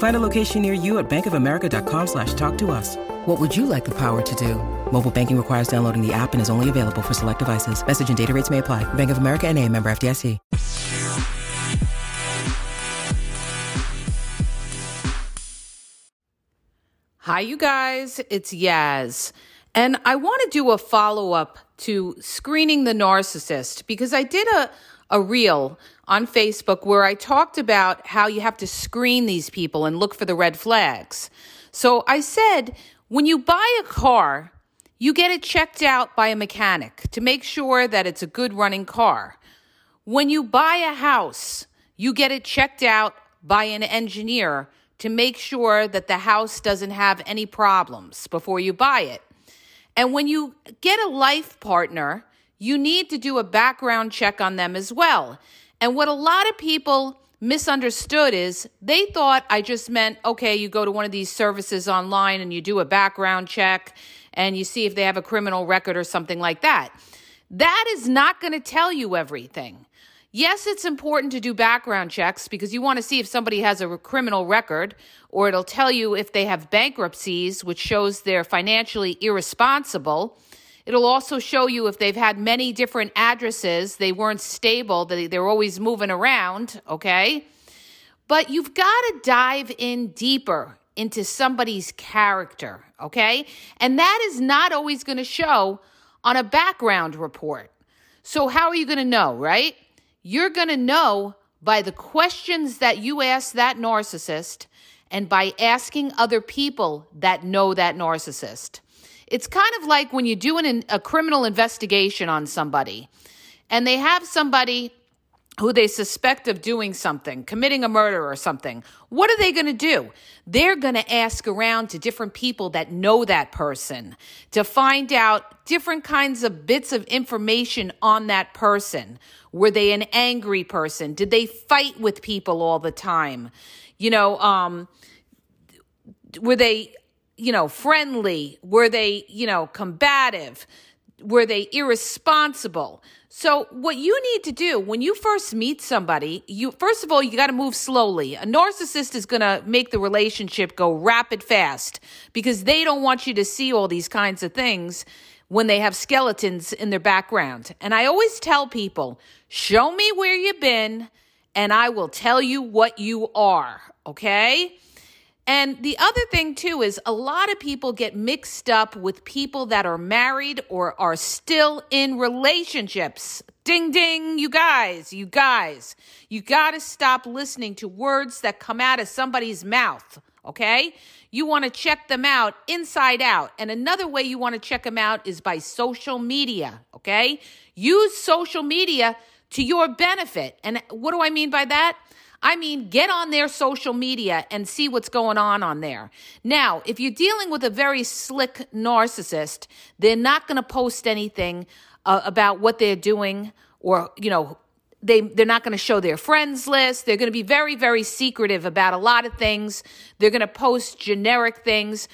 Find a location near you at bankofamerica.com slash talk to us. What would you like the power to do? Mobile banking requires downloading the app and is only available for select devices. Message and data rates may apply. Bank of America and a member FDIC. Hi, you guys. It's Yaz. And I want to do a follow up to screening the narcissist because I did a, a reel on Facebook where I talked about how you have to screen these people and look for the red flags. So I said, when you buy a car, you get it checked out by a mechanic to make sure that it's a good running car. When you buy a house, you get it checked out by an engineer to make sure that the house doesn't have any problems before you buy it. And when you get a life partner, you need to do a background check on them as well. And what a lot of people misunderstood is they thought I just meant, okay, you go to one of these services online and you do a background check and you see if they have a criminal record or something like that. That is not going to tell you everything. Yes, it's important to do background checks because you want to see if somebody has a criminal record, or it'll tell you if they have bankruptcies, which shows they're financially irresponsible. It'll also show you if they've had many different addresses, they weren't stable, they're always moving around, okay? But you've got to dive in deeper into somebody's character, okay? And that is not always going to show on a background report. So, how are you going to know, right? You're going to know by the questions that you ask that narcissist and by asking other people that know that narcissist. It's kind of like when you do doing a criminal investigation on somebody and they have somebody who they suspect of doing something, committing a murder or something, what are they going to do? They're going to ask around to different people that know that person to find out different kinds of bits of information on that person. Were they an angry person? Did they fight with people all the time? You know, um, were they, you know, friendly? Were they, you know, combative? Were they irresponsible? So, what you need to do when you first meet somebody, you first of all, you got to move slowly. A narcissist is going to make the relationship go rapid fast because they don't want you to see all these kinds of things when they have skeletons in their background. And I always tell people, show me where you've been and I will tell you what you are, okay? And the other thing, too, is a lot of people get mixed up with people that are married or are still in relationships. Ding, ding, you guys, you guys, you got to stop listening to words that come out of somebody's mouth, okay? You want to check them out inside out. And another way you want to check them out is by social media, okay? Use social media to your benefit. And what do I mean by that? I mean, get on their social media and see what's going on on there. Now, if you're dealing with a very slick narcissist, they're not going to post anything uh, about what they're doing or, you know, they they're not going to show their friends list. They're going to be very very secretive about a lot of things. They're going to post generic things.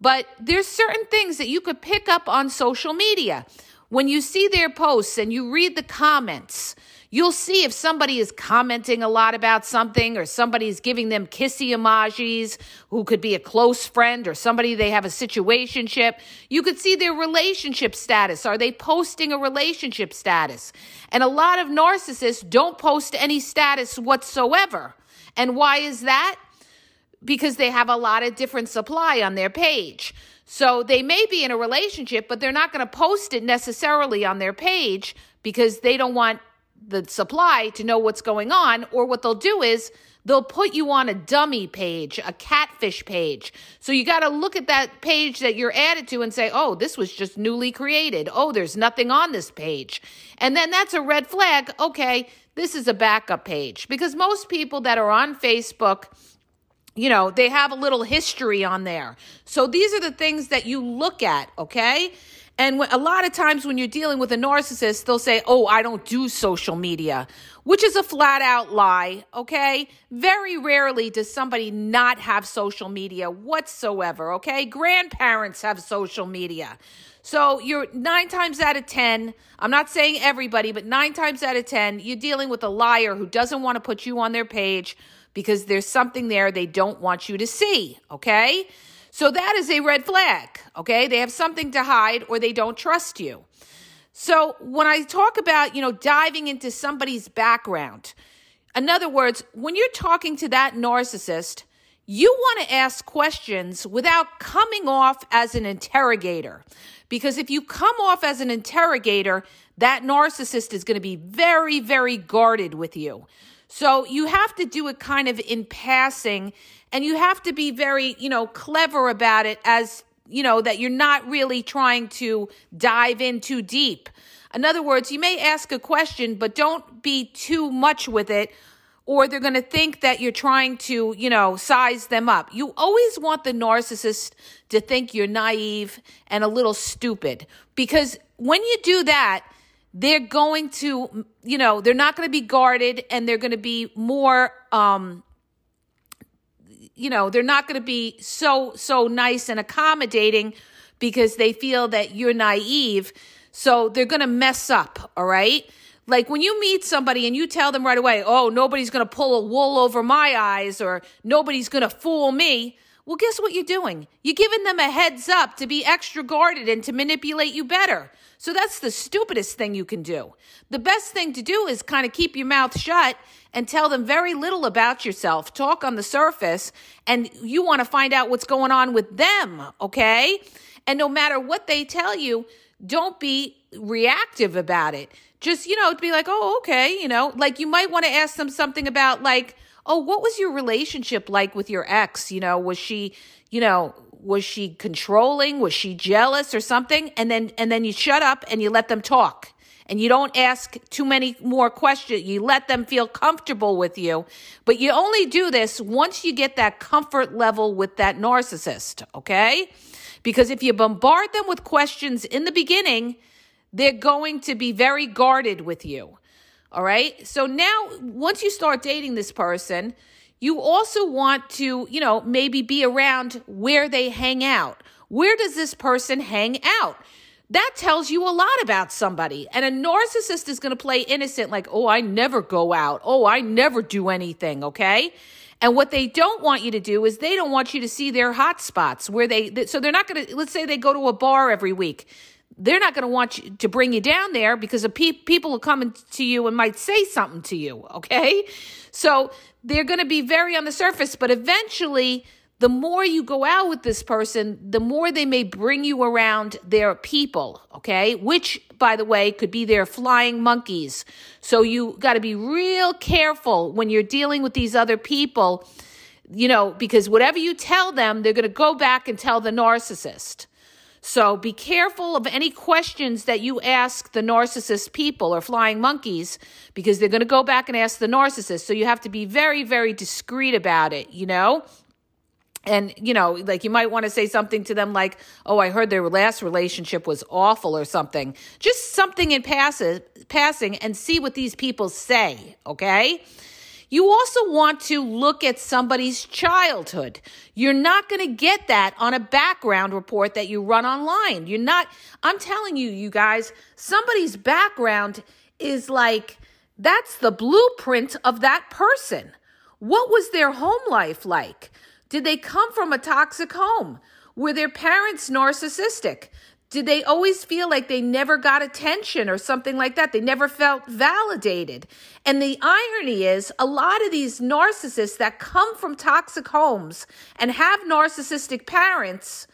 But there's certain things that you could pick up on social media. When you see their posts and you read the comments, You'll see if somebody is commenting a lot about something or somebody's giving them kissy emojis who could be a close friend or somebody they have a situationship. You could see their relationship status. Are they posting a relationship status? And a lot of narcissists don't post any status whatsoever. And why is that? Because they have a lot of different supply on their page. So they may be in a relationship, but they're not going to post it necessarily on their page because they don't want the supply to know what's going on, or what they'll do is they'll put you on a dummy page, a catfish page. So you got to look at that page that you're added to and say, oh, this was just newly created. Oh, there's nothing on this page. And then that's a red flag. Okay, this is a backup page. Because most people that are on Facebook, you know, they have a little history on there. So these are the things that you look at, okay? And a lot of times when you're dealing with a narcissist, they'll say, Oh, I don't do social media, which is a flat out lie, okay? Very rarely does somebody not have social media whatsoever, okay? Grandparents have social media. So you're nine times out of 10, I'm not saying everybody, but nine times out of 10, you're dealing with a liar who doesn't want to put you on their page because there's something there they don't want you to see, okay? So that is a red flag, okay? They have something to hide or they don't trust you. So when I talk about, you know, diving into somebody's background, in other words, when you're talking to that narcissist, you want to ask questions without coming off as an interrogator. Because if you come off as an interrogator, that narcissist is going to be very, very guarded with you. So you have to do it kind of in passing and you have to be very, you know, clever about it as, you know, that you're not really trying to dive in too deep. In other words, you may ask a question, but don't be too much with it or they're going to think that you're trying to, you know, size them up. You always want the narcissist to think you're naive and a little stupid because when you do that, they're going to, you know, they're not going to be guarded and they're going to be more, um, you know, they're not going to be so, so nice and accommodating because they feel that you're naive. So they're going to mess up. All right. Like when you meet somebody and you tell them right away, oh, nobody's going to pull a wool over my eyes or nobody's going to fool me. Well, guess what you're doing? You're giving them a heads up to be extra guarded and to manipulate you better. So that's the stupidest thing you can do. The best thing to do is kind of keep your mouth shut and tell them very little about yourself. Talk on the surface, and you want to find out what's going on with them, okay? And no matter what they tell you, don't be reactive about it. Just, you know, be like, oh, okay, you know, like you might want to ask them something about, like, oh, what was your relationship like with your ex? You know, was she, you know, was she controlling? Was she jealous or something? And then and then you shut up and you let them talk. And you don't ask too many more questions. You let them feel comfortable with you. But you only do this once you get that comfort level with that narcissist, okay? Because if you bombard them with questions in the beginning, they're going to be very guarded with you. All right. So now, once you start dating this person, you also want to, you know, maybe be around where they hang out. Where does this person hang out? That tells you a lot about somebody. And a narcissist is going to play innocent, like, oh, I never go out. Oh, I never do anything. Okay. And what they don't want you to do is they don't want you to see their hot spots where they, so they're not going to, let's say they go to a bar every week they're not going to want you to bring you down there because of pe- people are coming to you and might say something to you. Okay. So they're going to be very on the surface, but eventually, the more you go out with this person, the more they may bring you around their people, okay? Which, by the way, could be their flying monkeys. So you got to be real careful when you're dealing with these other people, you know, because whatever you tell them, they're going to go back and tell the narcissist. So be careful of any questions that you ask the narcissist people or flying monkeys because they're going to go back and ask the narcissist. So you have to be very, very discreet about it, you know? And, you know, like you might want to say something to them like, oh, I heard their last relationship was awful or something. Just something in pass- passing and see what these people say, okay? You also want to look at somebody's childhood. You're not going to get that on a background report that you run online. You're not, I'm telling you, you guys, somebody's background is like, that's the blueprint of that person. What was their home life like? Did they come from a toxic home? Were their parents narcissistic? Did they always feel like they never got attention or something like that? They never felt validated. And the irony is, a lot of these narcissists that come from toxic homes and have narcissistic parents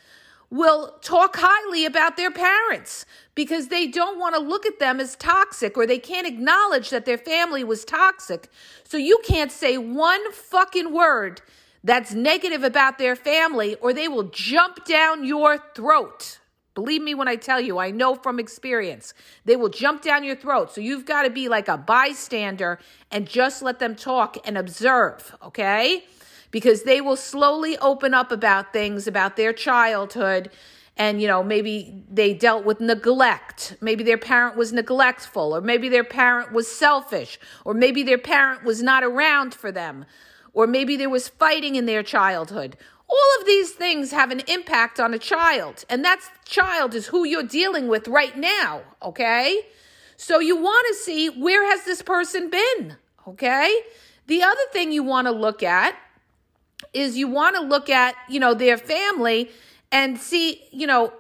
will talk highly about their parents because they don't want to look at them as toxic or they can't acknowledge that their family was toxic. So you can't say one fucking word that's negative about their family or they will jump down your throat. Believe me when I tell you, I know from experience. They will jump down your throat. So you've got to be like a bystander and just let them talk and observe, okay? Because they will slowly open up about things, about their childhood. and you know maybe they dealt with neglect maybe their parent was neglectful or maybe their parent was selfish or maybe their parent was not around for them or maybe there was fighting in their childhood all of these things have an impact on a child and that child is who you're dealing with right now okay so you want to see where has this person been okay the other thing you want to look at is you want to look at you know their family and see, you know,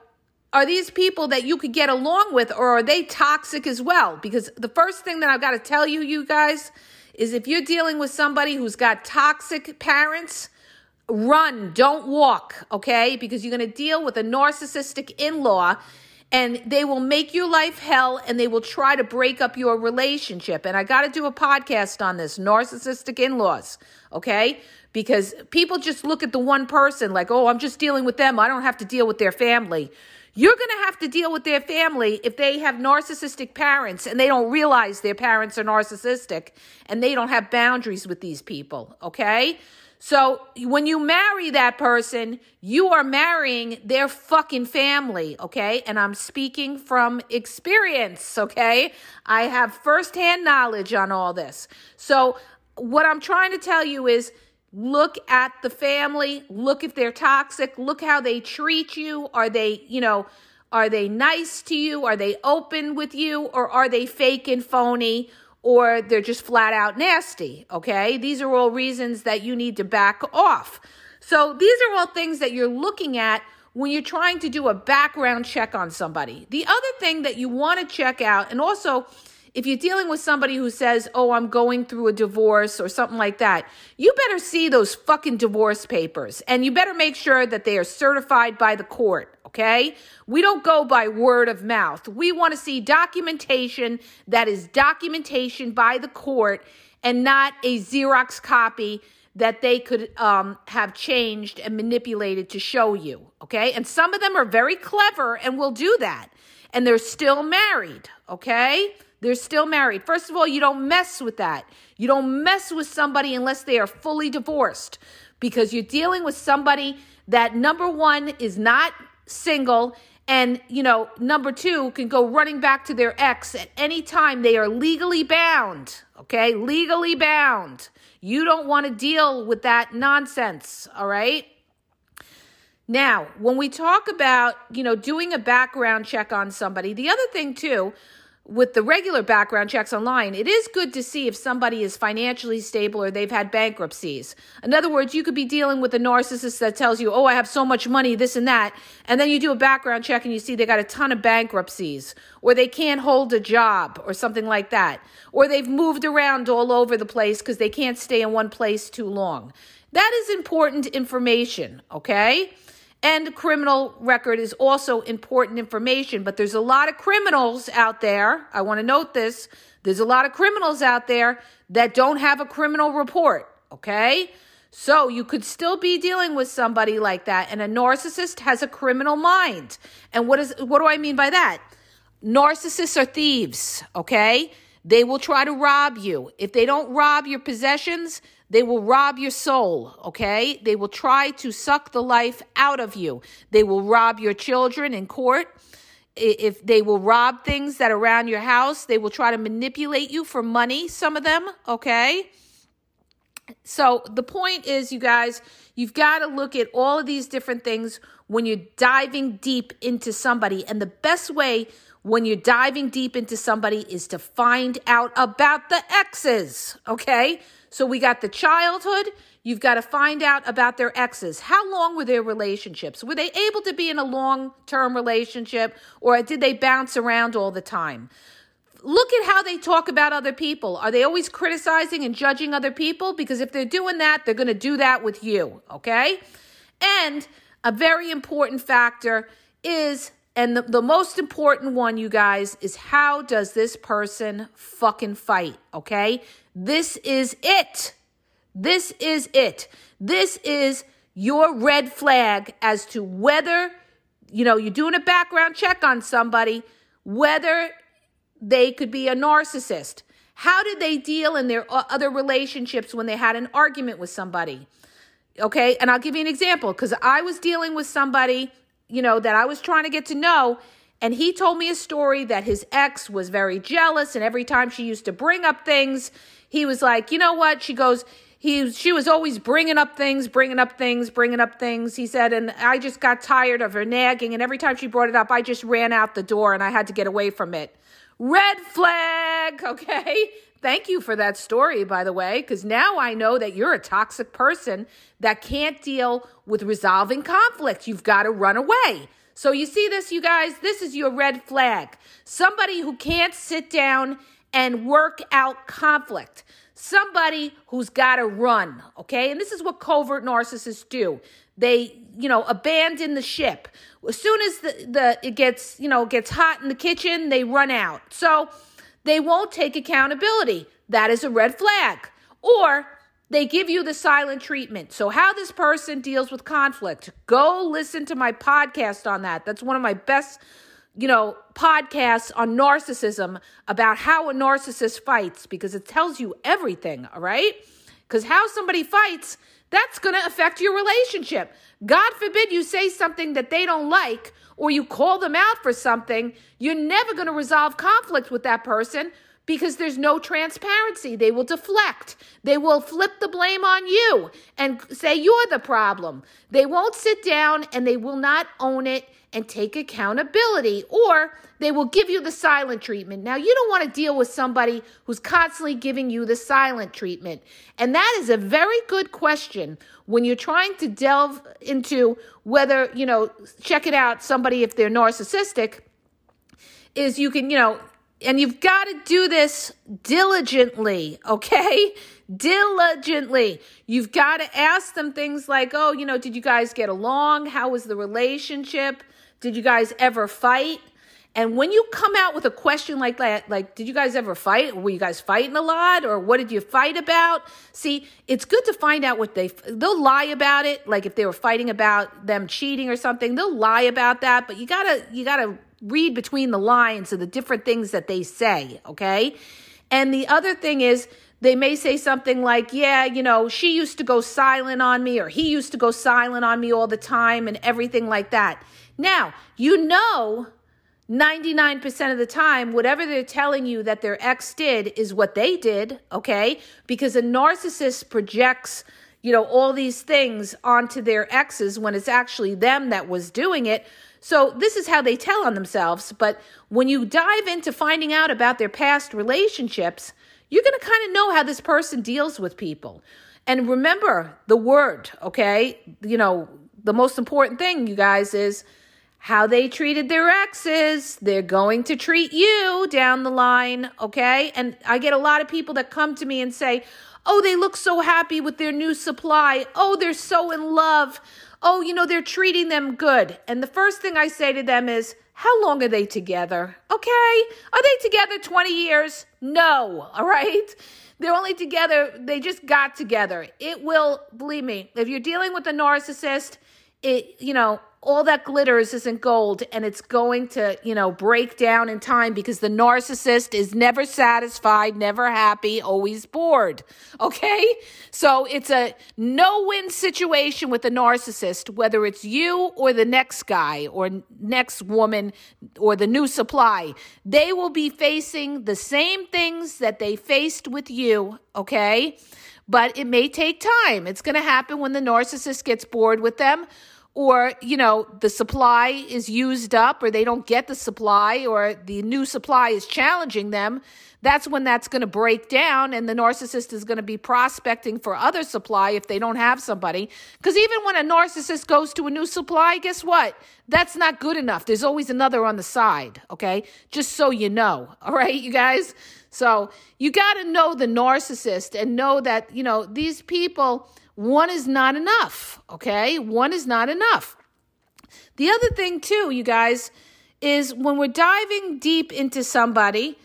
are these people that you could get along with or are they toxic as well? Because the first thing that I've got to tell you, you guys, is if you're dealing with somebody who's got toxic parents, run, don't walk, okay? Because you're going to deal with a narcissistic in law and they will make your life hell and they will try to break up your relationship. And I got to do a podcast on this narcissistic in laws, okay? because people just look at the one person like, oh, I'm just dealing with them. I don't have to deal with their family. You're going to have to deal with their family if they have narcissistic parents and they don't realize their parents are narcissistic and they don't have boundaries with these people, okay? So when you marry that person, you are marrying their fucking family, okay? And I'm speaking from experience, okay? I have firsthand knowledge on all this. So what I'm trying to tell you is look at the family look if they're toxic look how they treat you are they you know are they nice to you are they open with you or are they fake and phony or they're just flat out nasty okay? These are all reasons that you need to back off. So these are all things that you're looking at when you're trying to do a background check on somebody. The other thing that you want to check out and also if you're dealing with somebody who says, Oh, I'm going through a divorce or something like that, you better see those fucking divorce papers and you better make sure that they are certified by the court. Okay. We don't go by word of mouth. We want to see documentation that is documentation by the court and not a Xerox copy that they could um, have changed and manipulated to show you. Okay. And some of them are very clever and will do that. And they're still married. Okay. They're still married. First of all, you don't mess with that. You don't mess with somebody unless they are fully divorced because you're dealing with somebody that number one is not single and you know number two can go running back to their ex at any time. They are legally bound okay? Legally bound. You don't want to deal with that nonsense all right? Now when we talk about you know doing a background check on somebody the other thing too with the regular background checks online, it is good to see if somebody is financially stable or they've had bankruptcies. In other words, you could be dealing with a narcissist that tells you, oh, I have so much money, this and that. And then you do a background check and you see they got a ton of bankruptcies, or they can't hold a job, or something like that. Or they've moved around all over the place because they can't stay in one place too long. That is important information, okay? And criminal record is also important information. But there's a lot of criminals out there. I want to note this. There's a lot of criminals out there that don't have a criminal report. Okay. So you could still be dealing with somebody like that. And a narcissist has a criminal mind. And what is, what do I mean by that? Narcissists are thieves. Okay. They will try to rob you. If they don't rob your possessions, they will rob your soul, okay? They will try to suck the life out of you. They will rob your children in court. If they will rob things that are around your house, they will try to manipulate you for money, some of them, okay? So the point is, you guys, you've got to look at all of these different things when you're diving deep into somebody. And the best way when you're diving deep into somebody is to find out about the exes, okay? So we got the childhood. You've got to find out about their exes. How long were their relationships? Were they able to be in a long term relationship or did they bounce around all the time? Look at how they talk about other people. Are they always criticizing and judging other people? Because if they're doing that, they're going to do that with you, okay? And a very important factor is and the, the most important one, you guys, is how does this person fucking fight? Okay? This is it. This is it. This is your red flag as to whether, you know, you're doing a background check on somebody, whether they could be a narcissist. How did they deal in their uh, other relationships when they had an argument with somebody? Okay, and I'll give you an example because I was dealing with somebody you know, that I was trying to get to know. And he told me a story that his ex was very jealous. And every time she used to bring up things, he was like, you know what? She goes, he, she was always bringing up things, bringing up things, bringing up things. He said, and I just got tired of her nagging. And every time she brought it up, I just ran out the door and I had to get away from it. Red flag, okay? Thank you for that story, by the way, because now I know that you're a toxic person that can't deal with resolving conflict. You've got to run away. So, you see this, you guys? This is your red flag. Somebody who can't sit down and work out conflict. Somebody who's got to run, okay? And this is what covert narcissists do. They, you know, abandon the ship. As soon as the, the it gets, you know, gets hot in the kitchen, they run out. So, they won't take accountability. That is a red flag. Or they give you the silent treatment. So, how this person deals with conflict, go listen to my podcast on that. That's one of my best, you know, podcasts on narcissism about how a narcissist fights because it tells you everything, all right? Because how somebody fights, that's going to affect your relationship. God forbid you say something that they don't like or you call them out for something, you're never going to resolve conflict with that person because there's no transparency. They will deflect. They will flip the blame on you and say you're the problem. They won't sit down and they will not own it and take accountability, or they will give you the silent treatment. Now, you don't want to deal with somebody who's constantly giving you the silent treatment. And that is a very good question when you're trying to delve into whether, you know, check it out, somebody, if they're narcissistic, is you can, you know, and you've got to do this diligently, okay? Diligently. You've got to ask them things like, oh, you know, did you guys get along? How was the relationship? Did you guys ever fight? And when you come out with a question like that, like, did you guys ever fight? Were you guys fighting a lot? Or what did you fight about? See, it's good to find out what they, they'll lie about it. Like if they were fighting about them cheating or something, they'll lie about that. But you gotta, you gotta read between the lines of the different things that they say. Okay. And the other thing is, they may say something like, Yeah, you know, she used to go silent on me, or he used to go silent on me all the time, and everything like that. Now, you know 99% of the time, whatever they're telling you that their ex did is what they did, okay? Because a narcissist projects, you know, all these things onto their exes when it's actually them that was doing it. So this is how they tell on themselves. But when you dive into finding out about their past relationships, you're going to kind of know how this person deals with people. And remember the word, okay? You know, the most important thing, you guys, is how they treated their exes. They're going to treat you down the line, okay? And I get a lot of people that come to me and say, Oh, they look so happy with their new supply. Oh, they're so in love. Oh, you know, they're treating them good. And the first thing I say to them is, How long are they together? Okay. Are they together 20 years? No. All right. They're only together, they just got together. It will, believe me, if you're dealing with a narcissist, it, you know, all that glitters isn't gold and it's going to, you know, break down in time because the narcissist is never satisfied, never happy, always bored. Okay? So it's a no win situation with the narcissist, whether it's you or the next guy or next woman or the new supply. They will be facing the same things that they faced with you. Okay? But it may take time. It's going to happen when the narcissist gets bored with them or you know the supply is used up or they don't get the supply or the new supply is challenging them that's when that's going to break down and the narcissist is going to be prospecting for other supply if they don't have somebody. Because even when a narcissist goes to a new supply guess what? That's not good enough. There's always another on the side okay? Just so you know all right you guys so you got to know the narcissist and know that you know these people one is not enough, okay? One is not enough. The other thing, too, you guys, is when we're diving deep into somebody,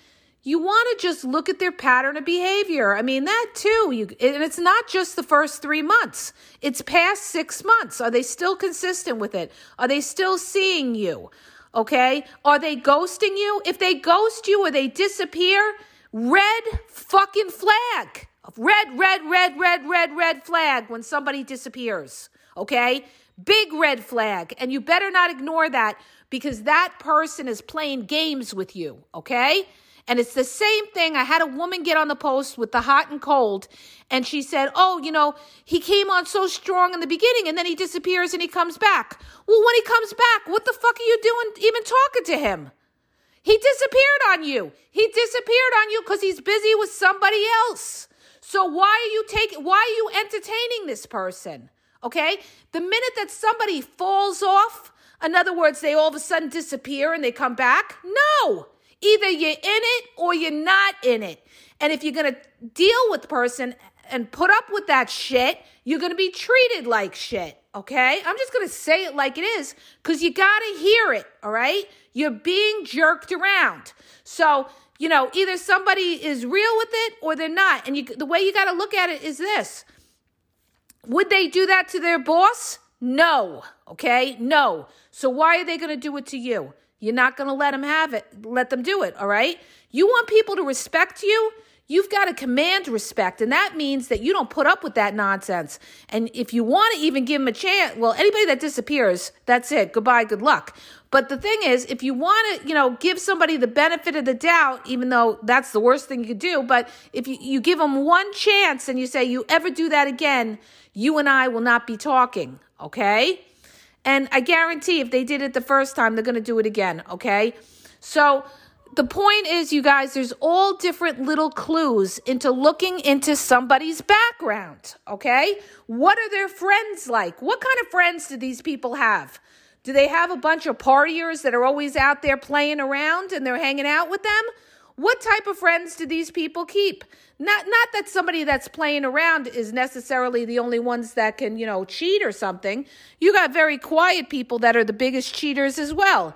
you want to just look at their pattern of behavior. I mean, that too. You, and it's not just the first three months, it's past six months. Are they still consistent with it? Are they still seeing you? Okay. Are they ghosting you? If they ghost you or they disappear, red fucking flag. Red, red, red, red, red, red flag when somebody disappears. Okay? Big red flag. And you better not ignore that because that person is playing games with you, okay? And it's the same thing. I had a woman get on the post with the hot and cold, and she said, Oh, you know, he came on so strong in the beginning and then he disappears and he comes back. Well, when he comes back, what the fuck are you doing even talking to him? He disappeared on you. He disappeared on you because he's busy with somebody else. So why are you taking why are you entertaining this person? Okay? The minute that somebody falls off, in other words, they all of a sudden disappear and they come back, no. Either you're in it or you're not in it. And if you're going to deal with the person and put up with that shit, you're going to be treated like shit. Okay? I'm just to say it like it is because you got to hear it. All right? You're being jerked around. So, you know, either somebody is real with it or they're not. And you, the way you got to look at it is this Would they do that to their boss? No. Okay? No. So why are they to do it to you? You're not to let them have it, let them do it. All right? You want people to respect you? You've got to command respect, and that means that you don't put up with that nonsense. And if you want to even give them a chance, well, anybody that disappears, that's it. Goodbye, good luck. But the thing is, if you want to, you know, give somebody the benefit of the doubt, even though that's the worst thing you could do, but if you, you give them one chance and you say, you ever do that again, you and I will not be talking, okay? And I guarantee if they did it the first time, they're going to do it again, okay? So, the point is, you guys, there's all different little clues into looking into somebody's background, okay? What are their friends like? What kind of friends do these people have? Do they have a bunch of partiers that are always out there playing around and they're hanging out with them? What type of friends do these people keep? Not not that somebody that's playing around is necessarily the only ones that can, you know, cheat or something. You got very quiet people that are the biggest cheaters as well.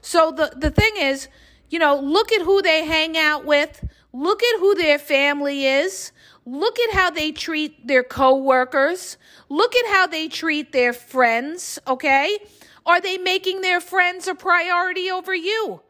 So the the thing is, you know, look at who they hang out with, look at who their family is, look at how they treat their coworkers, look at how they treat their friends, okay? Are they making their friends a priority over you?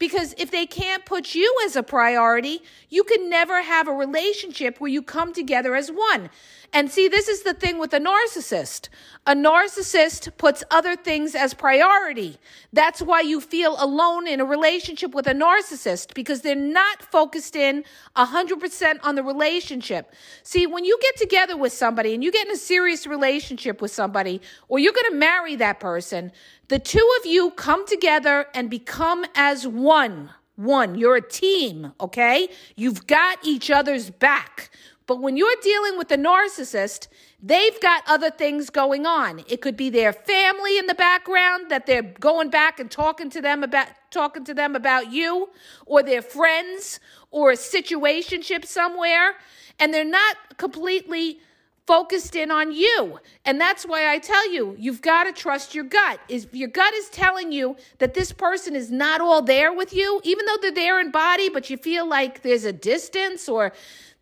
Because if they can't put you as a priority, you can never have a relationship where you come together as one. And see, this is the thing with a narcissist. A narcissist puts other things as priority. That's why you feel alone in a relationship with a narcissist because they're not focused in 100% on the relationship. See, when you get together with somebody and you get in a serious relationship with somebody or you're going to marry that person, the two of you come together and become as one. One, you're a team, okay? You've got each other's back. But when you're dealing with a narcissist, they've got other things going on. It could be their family in the background that they're going back and talking to them about talking to them about you or their friends or a situationship somewhere and they're not completely focused in on you. And that's why I tell you, you've got to trust your gut. If your gut is telling you that this person is not all there with you, even though they're there in body, but you feel like there's a distance or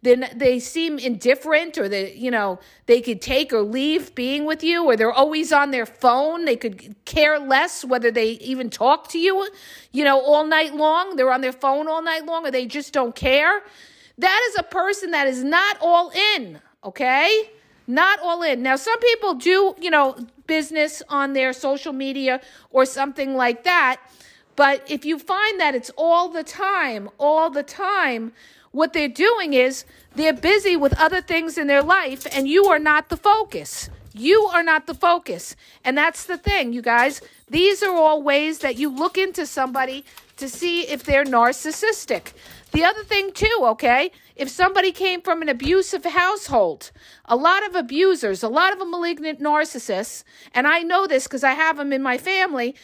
then they seem indifferent or they you know they could take or leave being with you or they're always on their phone. They could care less whether they even talk to you you know all night long. They're on their phone all night long or they just don't care. That is a person that is not all in okay? Not all in. Now some people do you know business on their social media or something like that but if you find that it's all the time all the time what they're doing is they're busy with other things in their life, and you are not the focus. You are not the focus. And that's the thing, you guys. These are all ways that you look into somebody to see if they're narcissistic. The other thing, too, okay, if somebody came from an abusive household, a lot of abusers, a lot of malignant narcissists, and I know this because I have them in my family.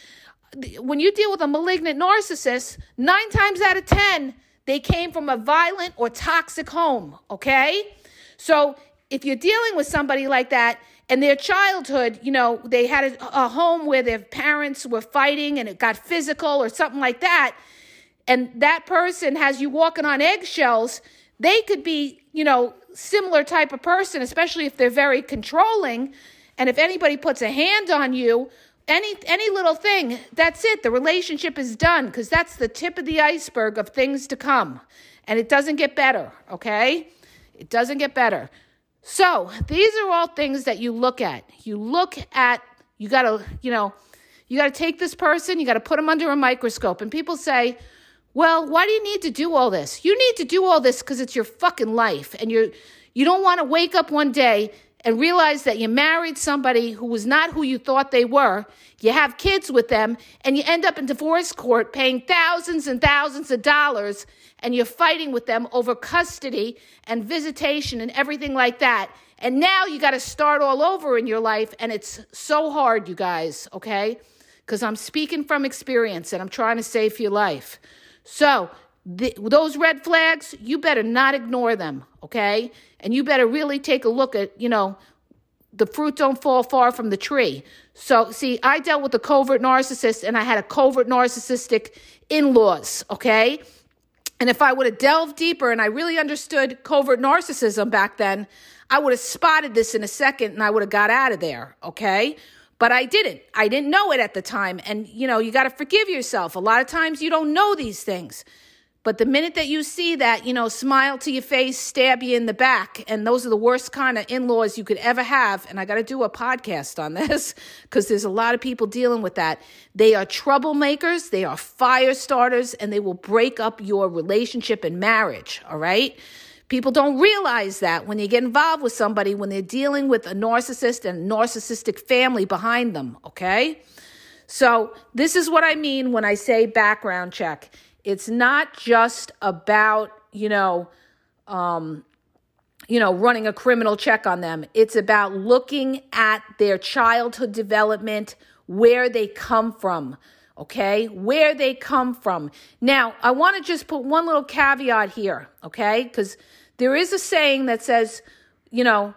When you deal with a malignant narcissist, nine times out of 10, they came from a violent or toxic home, okay? So if you're dealing with somebody like that, and their childhood, you know, they had a, a, home where their parents were fighting and it got physical or something like that, and that person has you walking on eggshells, they could be, you know, similar type of person, especially if they're very controlling. And if anybody puts a hand on you, any any little thing that's it the relationship is done because that's the tip of the iceberg of things to come and it doesn't get better okay it doesn't get better so these are all things that you look at you look at You got to, you know, you got to take this person, you got to put them under a microscope. And people say, well, why do you need to do all this? You need to do all this because it's your fucking life. And you're, you don't want to wake up one day and realize that you married somebody who was not who you thought they were. You have kids with them, and you end up in divorce court paying thousands and thousands of dollars, and you're fighting with them over custody and visitation and everything like that. And now you got to start all over in your life, and it's so hard, you guys, okay? Because I'm speaking from experience and I'm trying to save your life. So, the, those red flags, you better not ignore them, okay? And you better really take a look at, you know, the fruit don't fall far from the tree. So, see, I dealt with a covert narcissist and I had a covert narcissistic in laws, okay? And if I would have delved deeper and I really understood covert narcissism back then, I would have spotted this in a second and I would have got out of there, okay? But I didn't. I didn't know it at the time. And, you know, you got to forgive yourself. A lot of times you don't know these things. But the minute that you see that, you know, smile to your face, stab you in the back, and those are the worst kind of in laws you could ever have. And I got to do a podcast on this because there's a lot of people dealing with that. They are troublemakers, they are fire starters, and they will break up your relationship and marriage. All right. People don't realize that when they get involved with somebody, when they're dealing with a narcissist and a narcissistic family behind them. Okay. So, this is what I mean when I say background check it's not just about, you know, um, you know, running a criminal check on them. It's about looking at their childhood development, where they come from, okay? Where they come from. Now, I want to just put one little caveat here, okay? Because there is a saying that says, you know,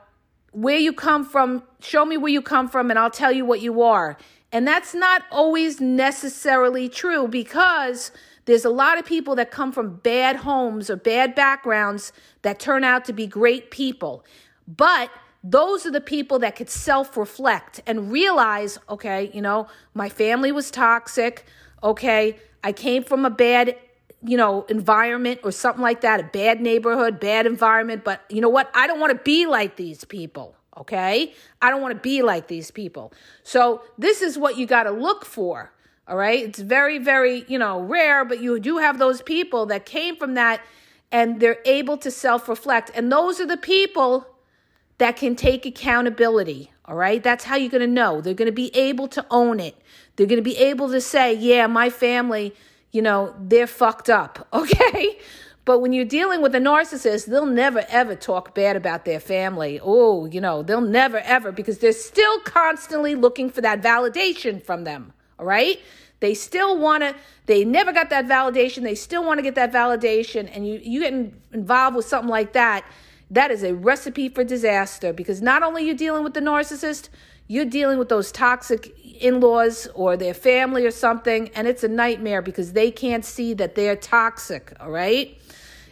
where you come from, show me where you come from, and I'll tell you what you are. And that's not always necessarily true because there's a lot of people that come from bad homes or bad backgrounds that turn out to be great people. But those are the people that could self reflect and realize okay, you know, my family was toxic. Okay, I came from a bad, you know, environment or something like that, a bad neighborhood, bad environment. But you know what? I don't want to be like these people. Okay, I don't want to be like these people. So, this is what you got to look for. All right. It's very, very, you know, rare, but you do have those people that came from that and they're able to self reflect. And those are the people that can take accountability. All right. That's how you're going to know. They're going to be able to own it. They're going to be able to say, yeah, my family, you know, they're fucked up. Okay. But when you're dealing with a narcissist, they'll never ever talk bad about their family. Oh, you know, they'll never ever because they're still constantly looking for that validation from them. All right. They still want to, they never got that validation. They still want to get that validation. And you, you get involved with something like that, that is a recipe for disaster because not only you're dealing with the narcissist, you're dealing with those toxic in laws or their family or something. And it's a nightmare because they can't see that they're toxic. All right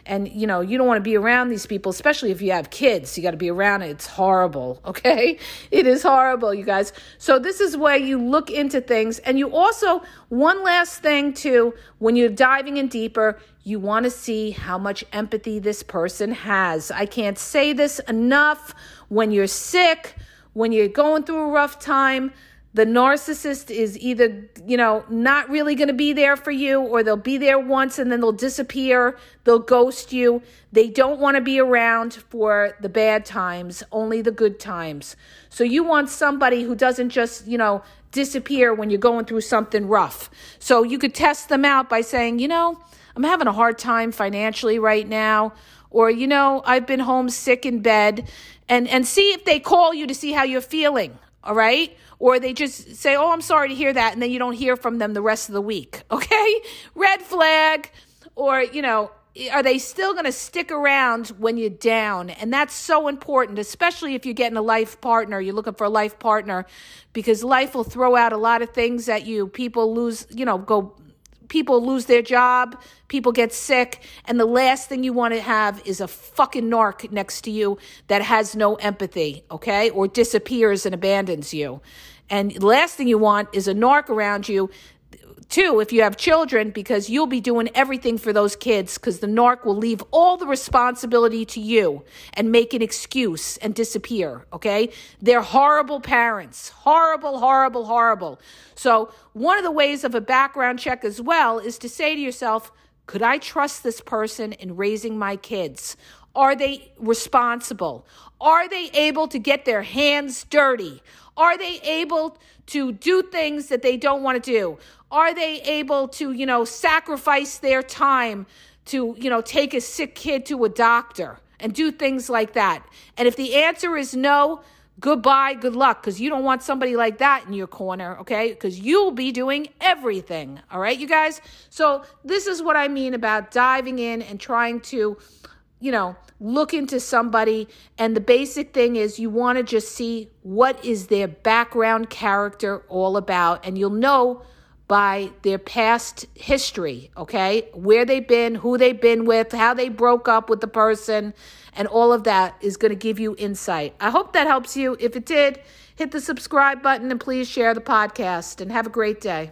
and you know you don't want to be around these people especially if you have kids. You got to be around it. It's horrible okay? It is horrible you guys. So this is where you look into things. And you also one last thing too when you're diving in deeper you want to see how much empathy this person has. I can't say this enough. When you're sick when you're going through a rough time the narcissist is either, you know, not really going to be there for you or they'll be there once and then they'll disappear, they'll ghost you. They don't want to be around for the bad times, only the good times. So you want somebody who doesn't just, you know, disappear when you're going through something rough. So you could test them out by saying, you know, I'm having a hard time financially right now or you know, I've been home sick in bed and and see if they call you to see how you're feeling, all right? or they just say, Oh, I'm sorry to hear that. And then you don't hear from them the rest of the week. Okay. Red flag. Or, you know, are they still going to stick around when you're down? And that's so important, especially if you're getting a life partner, you're looking for a life partner, because life will throw out a lot of things at you. People lose, you know, go people lose their job, people get sick, and the last thing you want to have is a fucking narc next to you that has no empathy, okay? Or disappears and abandons you. And the last thing you want is a narc around you too if you have children because you'll be doing everything for those kids because the narc will leave all the responsibility to you and make an excuse and disappear, okay? They're horrible parents. Horrible, horrible, horrible. So, one of the ways of a background check as well is to say to yourself, could I trust this person in raising my kids? Are they responsible? Are they able to get their hands dirty? Are they able to do things that they don't want to do? Are they able to, you know, sacrifice their time to, you know, take a sick kid to a doctor and do things like that? And if the answer is no, goodbye, good luck, because you don't want somebody like that in your corner, okay? Because you'll be doing everything, all right, you guys? So, this is what I mean about diving in and trying to, you know, look into somebody. And the basic thing is you want to just see what is their background character all about, and you'll know by their past history, okay? Where they've been, who they've been with, how they broke up with the person, and all of that is going to give you insight. I hope that helps you. If it did, hit the subscribe button and please share the podcast and have a great day.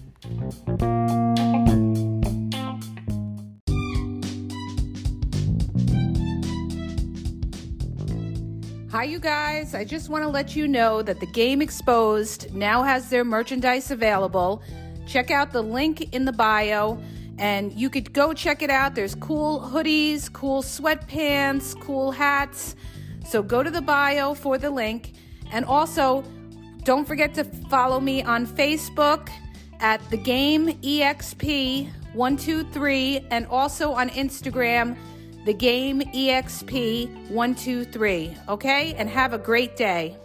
Hi, you guys. I just want to let you know that the Game Exposed now has their merchandise available. Check out the link in the bio and you could go check it out. There's cool hoodies, cool sweatpants, cool hats. So go to the bio for the link. And also, don't forget to follow me on Facebook at the game exp123 and also on Instagram the game exp123 okay? And have a great day